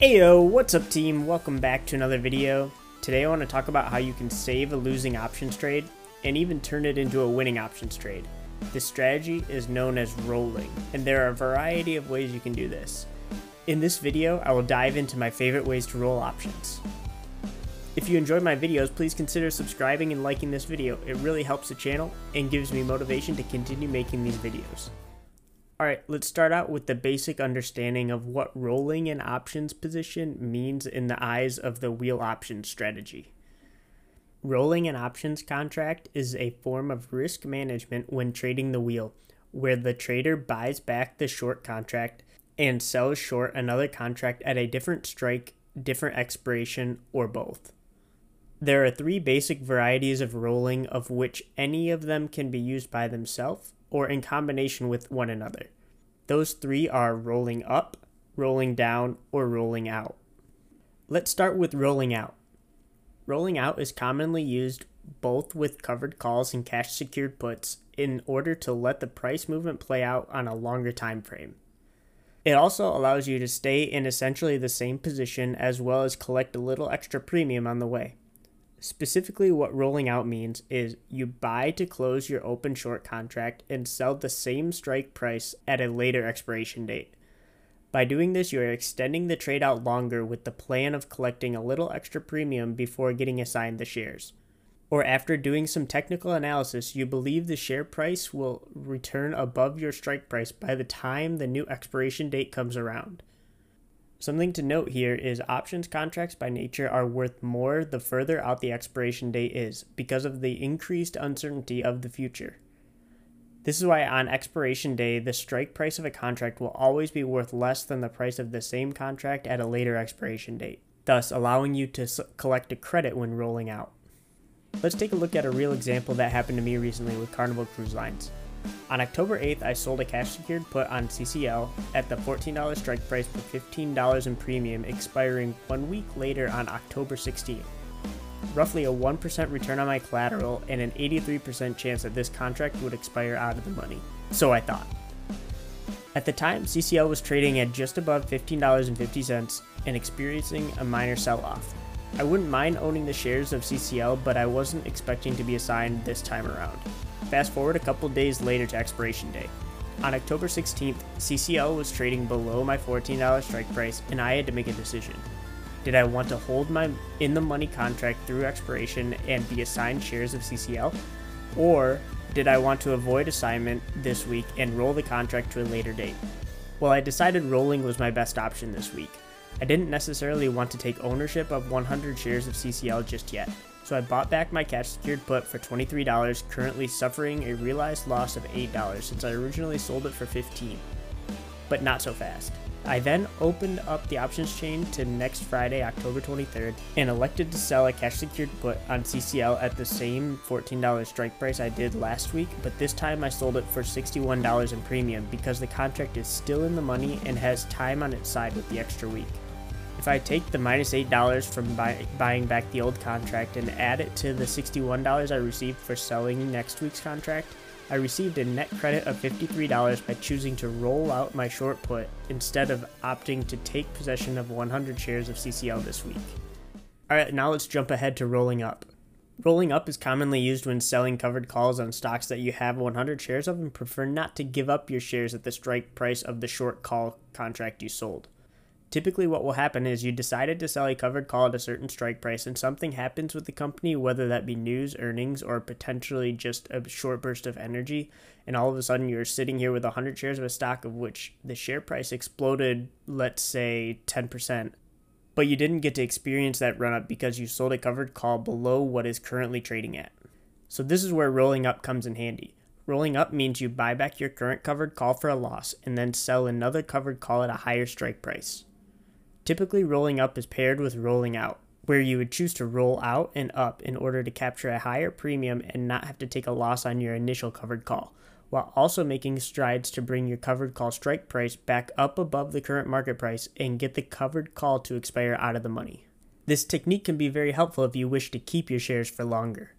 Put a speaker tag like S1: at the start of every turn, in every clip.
S1: Heyo, what's up team? Welcome back to another video. Today I want to talk about how you can save a losing options trade and even turn it into a winning options trade. This strategy is known as rolling, and there are a variety of ways you can do this. In this video, I will dive into my favorite ways to roll options. If you enjoy my videos, please consider subscribing and liking this video. It really helps the channel and gives me motivation to continue making these videos. Alright, let's start out with the basic understanding of what rolling an options position means in the eyes of the wheel options strategy. Rolling an options contract is a form of risk management when trading the wheel, where the trader buys back the short contract and sells short another contract at a different strike, different expiration, or both. There are three basic varieties of rolling, of which any of them can be used by themselves or in combination with one another. Those three are rolling up, rolling down, or rolling out. Let's start with rolling out. Rolling out is commonly used both with covered calls and cash secured puts in order to let the price movement play out on a longer time frame. It also allows you to stay in essentially the same position as well as collect a little extra premium on the way. Specifically, what rolling out means is you buy to close your open short contract and sell the same strike price at a later expiration date. By doing this, you are extending the trade out longer with the plan of collecting a little extra premium before getting assigned the shares. Or after doing some technical analysis, you believe the share price will return above your strike price by the time the new expiration date comes around. Something to note here is options contracts by nature are worth more the further out the expiration date is because of the increased uncertainty of the future. This is why on expiration day, the strike price of a contract will always be worth less than the price of the same contract at a later expiration date, thus allowing you to collect a credit when rolling out. Let's take a look at a real example that happened to me recently with Carnival Cruise Lines. On October 8th, I sold a cash secured put on CCL at the $14 strike price for $15 in premium, expiring one week later on October 16th. Roughly a 1% return on my collateral and an 83% chance that this contract would expire out of the money. So I thought. At the time, CCL was trading at just above $15.50 and experiencing a minor sell off. I wouldn't mind owning the shares of CCL, but I wasn't expecting to be assigned this time around. Fast forward a couple days later to expiration day. On October 16th, CCL was trading below my $14 strike price, and I had to make a decision. Did I want to hold my in the money contract through expiration and be assigned shares of CCL? Or did I want to avoid assignment this week and roll the contract to a later date? Well, I decided rolling was my best option this week. I didn't necessarily want to take ownership of 100 shares of CCL just yet so I bought back my cash secured put for $23, currently suffering a realized loss of $8 since I originally sold it for 15 but not so fast. I then opened up the options chain to next Friday, October 23rd, and elected to sell a cash secured put on CCL at the same $14 strike price I did last week, but this time I sold it for $61 in premium because the contract is still in the money and has time on its side with the extra week. If I take the minus $8 from buy, buying back the old contract and add it to the $61 I received for selling next week's contract, I received a net credit of $53 by choosing to roll out my short put instead of opting to take possession of 100 shares of CCL this week. Alright, now let's jump ahead to rolling up. Rolling up is commonly used when selling covered calls on stocks that you have 100 shares of and prefer not to give up your shares at the strike price of the short call contract you sold. Typically, what will happen is you decided to sell a covered call at a certain strike price, and something happens with the company, whether that be news, earnings, or potentially just a short burst of energy, and all of a sudden you're sitting here with 100 shares of a stock of which the share price exploded, let's say 10%. But you didn't get to experience that run up because you sold a covered call below what is currently trading at. So, this is where rolling up comes in handy. Rolling up means you buy back your current covered call for a loss and then sell another covered call at a higher strike price. Typically, rolling up is paired with rolling out, where you would choose to roll out and up in order to capture a higher premium and not have to take a loss on your initial covered call, while also making strides to bring your covered call strike price back up above the current market price and get the covered call to expire out of the money. This technique can be very helpful if you wish to keep your shares for longer.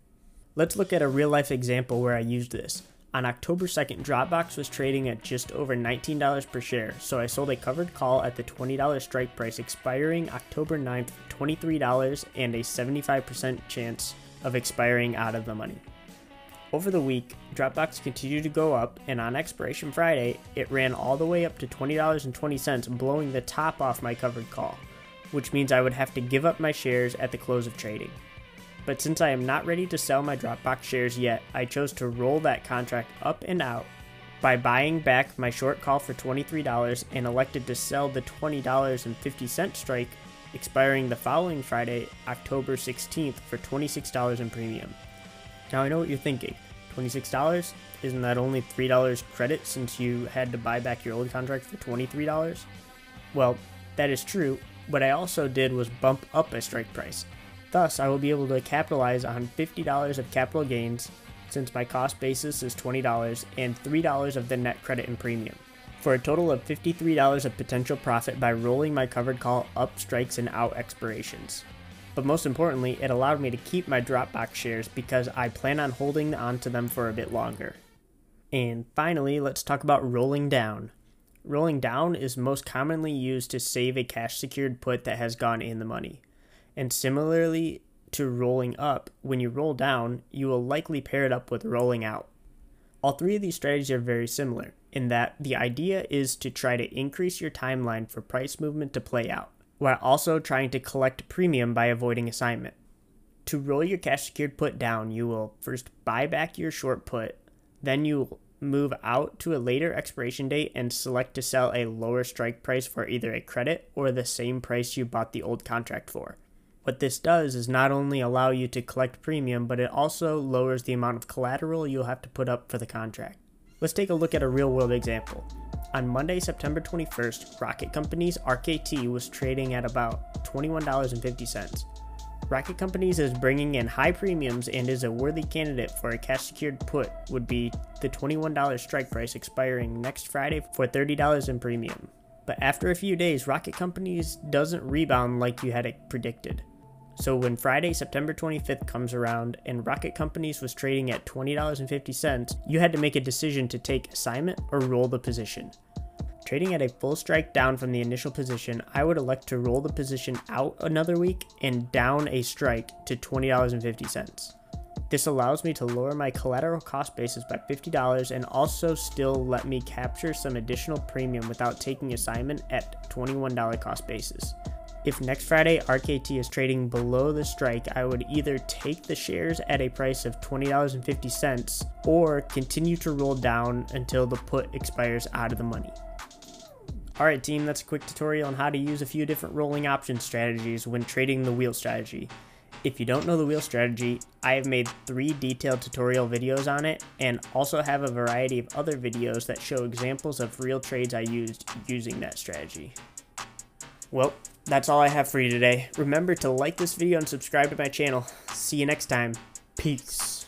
S1: Let's look at a real life example where I used this. On October 2nd, Dropbox was trading at just over $19 per share, so I sold a covered call at the $20 strike price expiring October 9th for $23 and a 75% chance of expiring out of the money. Over the week, Dropbox continued to go up, and on expiration Friday, it ran all the way up to $20.20, blowing the top off my covered call, which means I would have to give up my shares at the close of trading. But since I am not ready to sell my Dropbox shares yet, I chose to roll that contract up and out by buying back my short call for $23 and elected to sell the $20.50 strike expiring the following Friday, October 16th for $26 in premium. Now I know what you're thinking. $26? Isn't that only $3 credit since you had to buy back your old contract for $23? Well, that is true, What I also did was bump up a strike price. Thus, I will be able to capitalize on $50 of capital gains since my cost basis is $20 and $3 of the net credit and premium, for a total of $53 of potential profit by rolling my covered call up strikes and out expirations. But most importantly, it allowed me to keep my Dropbox shares because I plan on holding onto them for a bit longer. And finally, let's talk about rolling down. Rolling down is most commonly used to save a cash secured put that has gone in the money. And similarly to rolling up, when you roll down, you will likely pair it up with rolling out. All three of these strategies are very similar in that the idea is to try to increase your timeline for price movement to play out while also trying to collect premium by avoiding assignment. To roll your cash secured put down, you will first buy back your short put, then you will move out to a later expiration date and select to sell a lower strike price for either a credit or the same price you bought the old contract for. What this does is not only allow you to collect premium, but it also lowers the amount of collateral you'll have to put up for the contract. Let's take a look at a real world example. On Monday, September 21st, Rocket Companies RKT was trading at about $21.50. Rocket Companies is bringing in high premiums and is a worthy candidate for a cash secured put would be the $21 strike price expiring next Friday for $30 in premium. But after a few days, Rocket Companies doesn't rebound like you had predicted. So when Friday, September 25th comes around and Rocket Companies was trading at $20.50, you had to make a decision to take assignment or roll the position. Trading at a full strike down from the initial position, I would elect to roll the position out another week and down a strike to $20.50. This allows me to lower my collateral cost basis by $50 and also still let me capture some additional premium without taking assignment at $21 cost basis. If next Friday RKT is trading below the strike, I would either take the shares at a price of $20.50 or continue to roll down until the put expires out of the money. Alright team, that's a quick tutorial on how to use a few different rolling option strategies when trading the wheel strategy. If you don't know the wheel strategy, I have made three detailed tutorial videos on it and also have a variety of other videos that show examples of real trades I used using that strategy. Well, that's all I have for you today. Remember to like this video and subscribe to my channel. See you next time. Peace.